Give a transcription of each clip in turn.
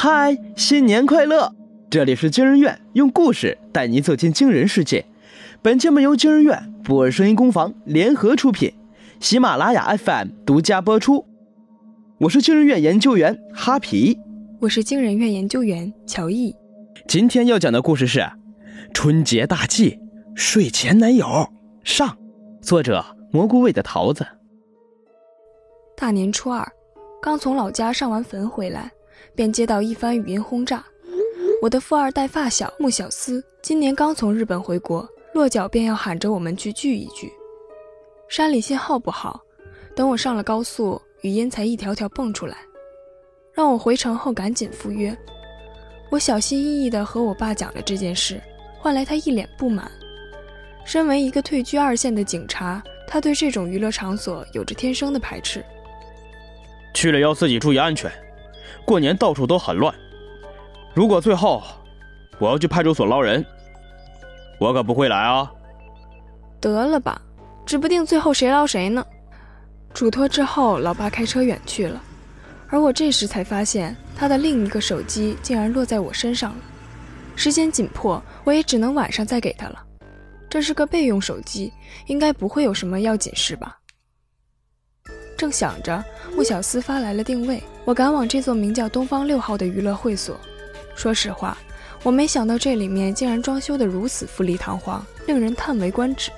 嗨，新年快乐！这里是惊人院，用故事带你走进惊人世界。本节目由惊人院、博尔声音工坊联合出品，喜马拉雅 FM 独家播出。我是惊人院研究员哈皮，我是惊人院研究员乔毅。今天要讲的故事是《春节大忌睡前男友》上，作者蘑菇味的桃子。大年初二，刚从老家上完坟回来，便接到一番语音轰炸。我的富二代发小穆小思今年刚从日本回国，落脚便要喊着我们去聚一聚。山里信号不好，等我上了高速，语音才一条条蹦出来，让我回城后赶紧赴约。我小心翼翼地和我爸讲了这件事，换来他一脸不满。身为一个退居二线的警察，他对这种娱乐场所有着天生的排斥。去了要自己注意安全，过年到处都很乱。如果最后我要去派出所捞人，我可不会来啊！得了吧，指不定最后谁捞谁呢。嘱托之后，老爸开车远去了，而我这时才发现他的另一个手机竟然落在我身上了。时间紧迫，我也只能晚上再给他了。这是个备用手机，应该不会有什么要紧事吧？正想着，穆小思发来了定位，我赶往这座名叫东方六号的娱乐会所。说实话，我没想到这里面竟然装修得如此富丽堂皇，令人叹为观止。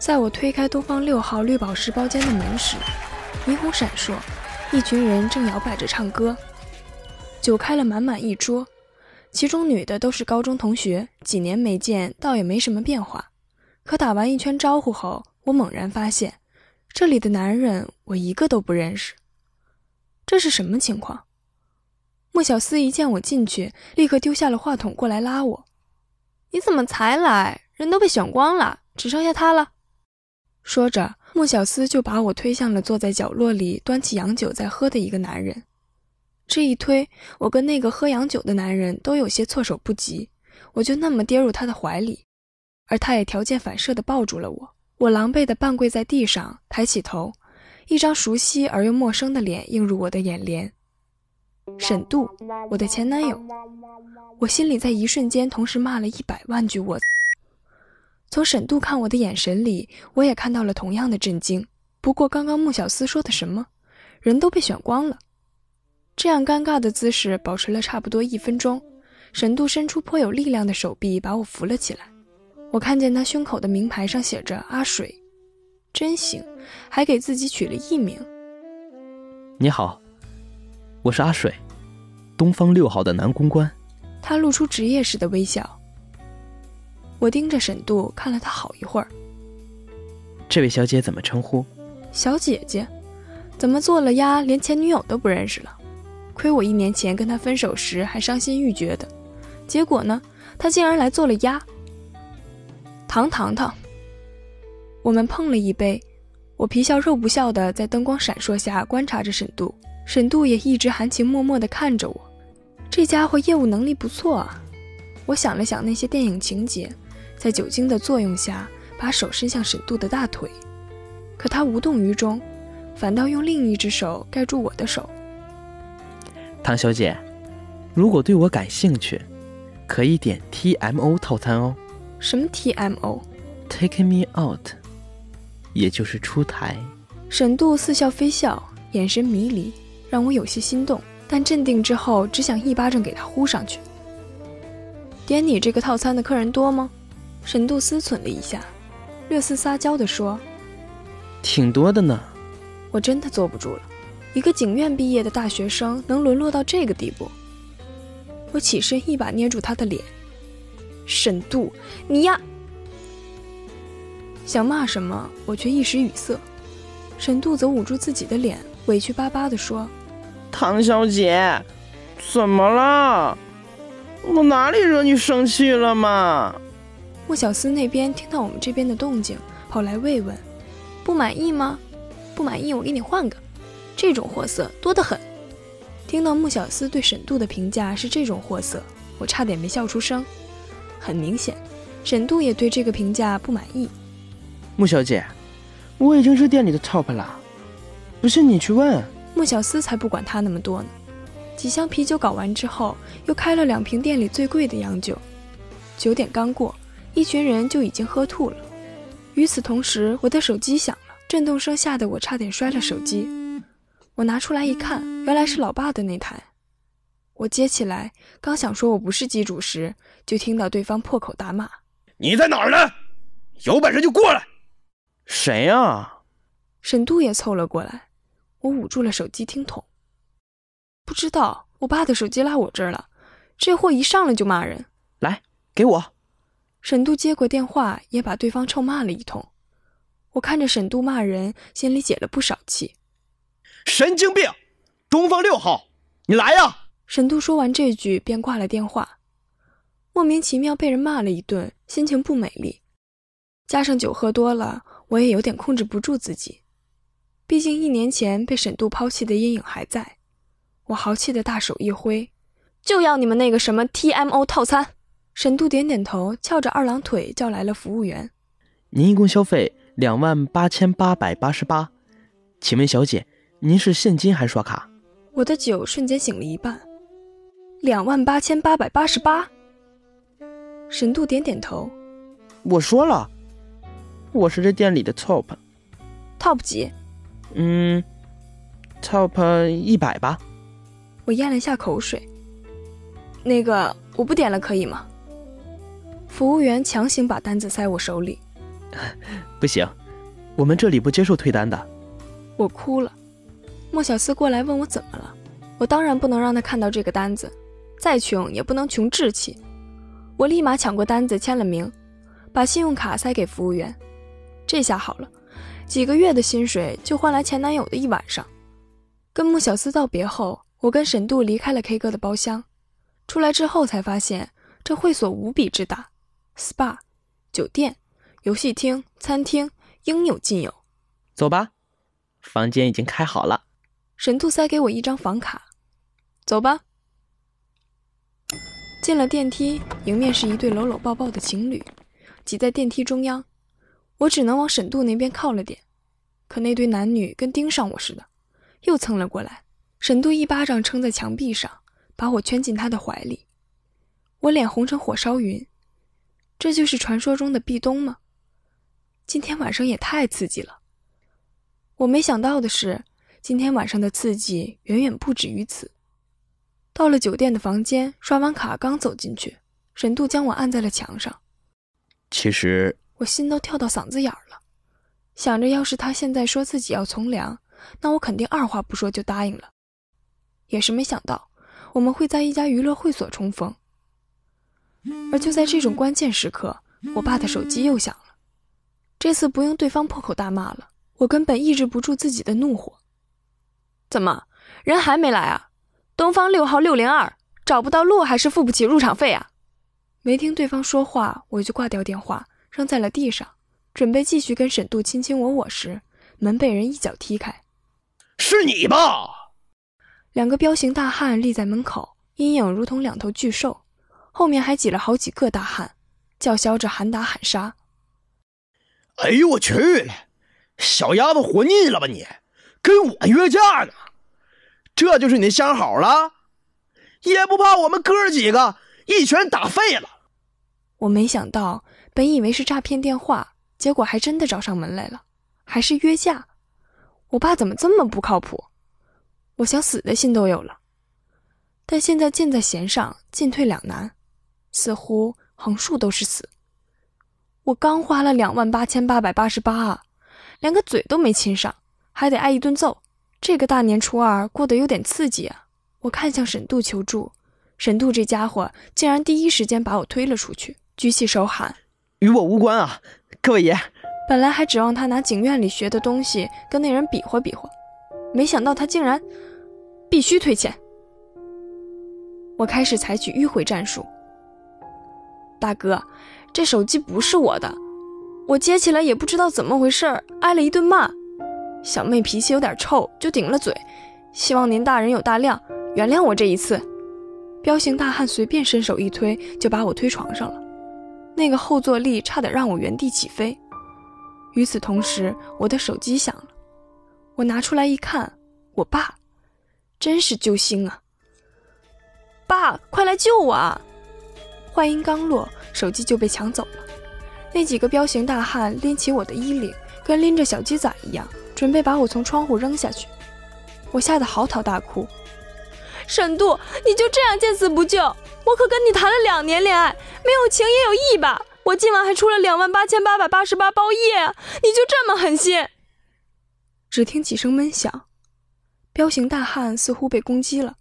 在我推开东方六号绿宝石包间的门时，霓虹闪烁，一群人正摇摆着唱歌，酒开了满满一桌，其中女的都是高中同学，几年没见，倒也没什么变化。可打完一圈招呼后，我猛然发现。这里的男人我一个都不认识，这是什么情况？莫小思一见我进去，立刻丢下了话筒过来拉我：“你怎么才来？人都被选光了，只剩下他了。”说着，莫小思就把我推向了坐在角落里端起洋酒在喝的一个男人。这一推，我跟那个喝洋酒的男人都有些措手不及，我就那么跌入他的怀里，而他也条件反射地抱住了我。我狼狈地半跪在地上，抬起头，一张熟悉而又陌生的脸映入我的眼帘。沈度，我的前男友。我心里在一瞬间同时骂了一百万句“我”。从沈度看我的眼神里，我也看到了同样的震惊。不过，刚刚穆小思说的什么？人都被选光了？这样尴尬的姿势保持了差不多一分钟。沈度伸出颇有力量的手臂，把我扶了起来。我看见他胸口的名牌上写着“阿水”，真行，还给自己取了艺名。你好，我是阿水，东方六号的男公关。他露出职业式的微笑。我盯着沈度看了他好一会儿。这位小姐怎么称呼？小姐姐，怎么做了鸭，连前女友都不认识了？亏我一年前跟他分手时还伤心欲绝的，结果呢，他竟然来做了鸭。糖糖糖，我们碰了一杯，我皮笑肉不笑的在灯光闪烁下观察着沈度，沈度也一直含情脉脉的看着我，这家伙业务能力不错啊。我想了想那些电影情节，在酒精的作用下，把手伸向沈度的大腿，可他无动于衷，反倒用另一只手盖住我的手。唐小姐，如果对我感兴趣，可以点 T M O 套餐哦。什么 TMO？Take me out，也就是出台。沈度似笑非笑，眼神迷离，让我有些心动。但镇定之后，只想一巴掌给他呼上去。点你这个套餐的客人多吗？沈度思忖了一下，略似撒娇地说：“挺多的呢。”我真的坐不住了，一个警院毕业的大学生能沦落到这个地步？我起身一把捏住他的脸。沈度，你呀！想骂什么，我却一时语塞。沈度则捂住自己的脸，委屈巴巴地说：“唐小姐，怎么了？我哪里惹你生气了吗？”莫小思那边听到我们这边的动静，跑来慰问：“不满意吗？不满意，我给你换个。这种货色多得很。”听到穆小思对沈度的评价是这种货色，我差点没笑出声。很明显，沈度也对这个评价不满意。穆小姐，我已经是店里的 top 了，不信你去问。穆小思才不管他那么多呢。几箱啤酒搞完之后，又开了两瓶店里最贵的洋酒。九点刚过，一群人就已经喝吐了。与此同时，我的手机响了，震动声吓得我差点摔了手机。我拿出来一看，原来是老爸的那台。我接起来，刚想说我不是机主时，就听到对方破口大骂：“你在哪儿呢？有本事就过来！”谁啊？沈度也凑了过来。我捂住了手机听筒。不知道，我爸的手机落我这儿了。这货一上来就骂人。来，给我。沈度接过电话，也把对方臭骂了一通。我看着沈度骂人，心里解了不少气。神经病！东方六号，你来呀！沈度说完这句，便挂了电话。莫名其妙被人骂了一顿，心情不美丽。加上酒喝多了，我也有点控制不住自己。毕竟一年前被沈度抛弃的阴影还在。我豪气的大手一挥，就要你们那个什么 TMO 套餐。沈度点点头，翘着二郎腿叫来了服务员。您一共消费两万八千八百八十八，请问小姐，您是现金还是刷卡？我的酒瞬间醒了一半。两万八千八百八十八。沈度点点头。我说了，我是这店里的 top。top 几？嗯，top 一百吧。我咽了一下口水。那个，我不点了，可以吗？服务员强行把单子塞我手里。不行，我们这里不接受退单的。我哭了。莫小四过来问我怎么了，我当然不能让他看到这个单子。再穷也不能穷志气，我立马抢过单子签了名，把信用卡塞给服务员。这下好了，几个月的薪水就换来前男友的一晚上。跟穆小思道别后，我跟沈度离开了 K 歌的包厢。出来之后才发现，这会所无比之大，SPA、酒店、游戏厅、餐厅应有尽有。走吧，房间已经开好了。沈度塞给我一张房卡，走吧。进了电梯，迎面是一对搂搂抱抱的情侣，挤在电梯中央。我只能往沈度那边靠了点，可那对男女跟盯上我似的，又蹭了过来。沈度一巴掌撑在墙壁上，把我圈进他的怀里。我脸红成火烧云，这就是传说中的壁咚吗？今天晚上也太刺激了。我没想到的是，今天晚上的刺激远远不止于此。到了酒店的房间，刷完卡刚走进去，沈度将我按在了墙上。其实我心都跳到嗓子眼儿了，想着要是他现在说自己要从良，那我肯定二话不说就答应了。也是没想到，我们会在一家娱乐会所重逢。而就在这种关键时刻，我爸的手机又响了。这次不用对方破口大骂了，我根本抑制不住自己的怒火。怎么，人还没来啊？东方六号六零二找不到路，还是付不起入场费啊？没听对方说话，我就挂掉电话，扔在了地上，准备继续跟沈度卿卿我我时，门被人一脚踢开。是你吧？两个彪形大汉立在门口，阴影如同两头巨兽，后面还挤了好几个大汉，叫嚣着喊打喊杀。哎呦我去了，小丫头活腻了吧你？跟我约架呢？这就是你的相好了，也不怕我们哥几个一拳打废了。我没想到，本以为是诈骗电话，结果还真的找上门来了，还是约架。我爸怎么这么不靠谱？我想死的心都有了。但现在箭在弦上，进退两难，似乎横竖都是死。我刚花了两万八千八百八十八啊，连个嘴都没亲上，还得挨一顿揍。这个大年初二过得有点刺激啊！我看向沈度求助，沈度这家伙竟然第一时间把我推了出去，举起手喊：“与我无关啊，各位爷！”本来还指望他拿警院里学的东西跟那人比划比划，没想到他竟然必须退钱。我开始采取迂回战术。大哥，这手机不是我的，我接起来也不知道怎么回事，挨了一顿骂。小妹脾气有点臭，就顶了嘴，希望您大人有大量，原谅我这一次。彪形大汉随便伸手一推，就把我推床上了，那个后坐力差点让我原地起飞。与此同时，我的手机响了，我拿出来一看，我爸，真是救星啊！爸，快来救我啊！话音刚落，手机就被抢走了。那几个彪形大汉拎起我的衣领，跟拎着小鸡仔一样，准备把我从窗户扔下去。我吓得嚎啕大哭。沈度，你就这样见死不救？我可跟你谈了两年恋爱，没有情也有义吧？我今晚还出了两万八千八百八十八包夜，你就这么狠心？只听几声闷响，彪形大汉似乎被攻击了，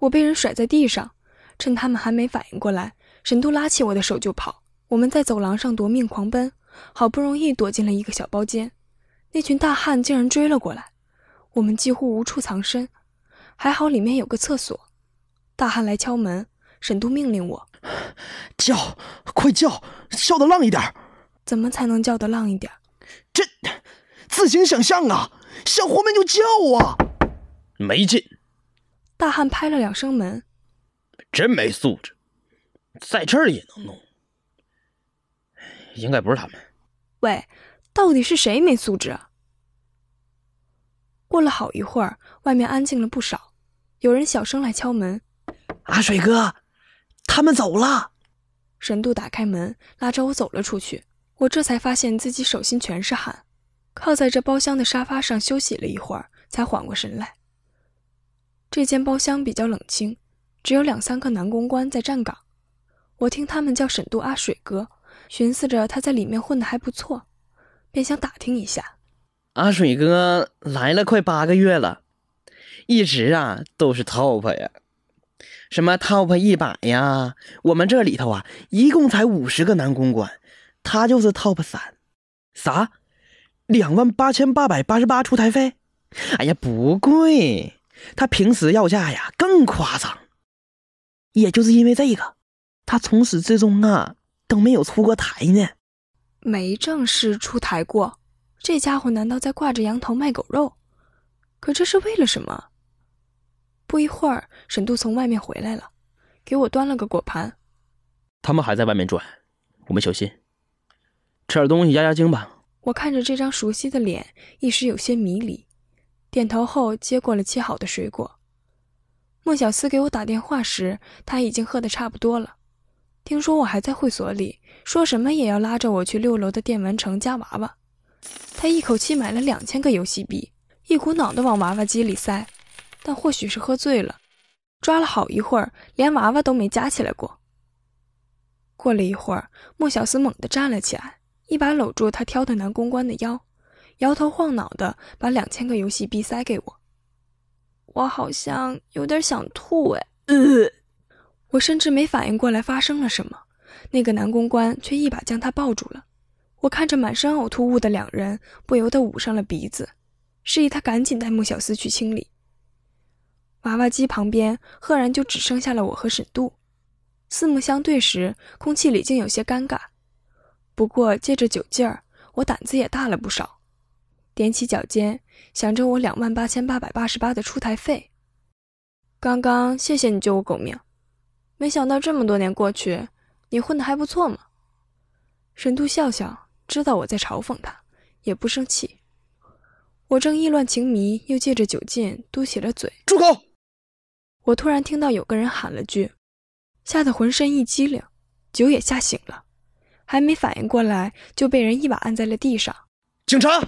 我被人甩在地上。趁他们还没反应过来，沈度拉起我的手就跑。我们在走廊上夺命狂奔，好不容易躲进了一个小包间，那群大汉竟然追了过来，我们几乎无处藏身。还好里面有个厕所，大汉来敲门，沈度命令我叫，快叫，叫的浪一点。怎么才能叫的浪一点？这自行想象啊，想活命就叫啊！没劲。大汉拍了两声门，真没素质，在这儿也能弄。应该不是他们。喂，到底是谁没素质啊？过了好一会儿，外面安静了不少，有人小声来敲门。阿水哥，他们走了。神度打开门，拉着我走了出去。我这才发现自己手心全是汗，靠在这包厢的沙发上休息了一会儿，才缓过神来。这间包厢比较冷清，只有两三个男公关在站岗。我听他们叫沈度阿水哥，寻思着他在里面混得还不错，便想打听一下。阿水哥来了快八个月了，一直啊都是 top 呀，什么 top 一百呀。我们这里头啊，一共才五十个男公关，他就是 top 三。啥？两万八千八百八十八出台费？哎呀，不贵，他平时要价呀更夸张。也就是因为这个，他从始至终啊都没有出过台呢，没正式出台过。这家伙难道在挂着羊头卖狗肉？可这是为了什么？不一会儿，沈度从外面回来了，给我端了个果盘。他们还在外面转，我们小心，吃点东西压压惊吧。我看着这张熟悉的脸，一时有些迷离，点头后接过了切好的水果。莫小思给我打电话时，他已经喝得差不多了。听说我还在会所里，说什么也要拉着我去六楼的电玩城夹娃娃。他一口气买了两千个游戏币，一股脑的往娃娃机里塞，但或许是喝醉了，抓了好一会儿，连娃娃都没夹起来过。过了一会儿，莫小思猛地站了起来，一把搂住他挑的男公关的腰，摇头晃脑的把两千个游戏币塞给我。我好像有点想吐哎，呃，我甚至没反应过来发生了什么，那个男公关却一把将他抱住了。我看着满身呕吐物的两人，不由得捂上了鼻子，示意他赶紧带穆小思去清理。娃娃机旁边赫然就只剩下了我和沈度，四目相对时，空气里竟有些尴尬。不过借着酒劲儿，我胆子也大了不少，踮起脚尖，想着我两万八千八百八十八的出台费。刚刚谢谢你救我狗命，没想到这么多年过去，你混得还不错嘛。沈度笑笑。知道我在嘲讽他，也不生气。我正意乱情迷，又借着酒劲嘟起了嘴。住口！我突然听到有个人喊了句，吓得浑身一激灵，酒也吓醒了，还没反应过来，就被人一把按在了地上。警察！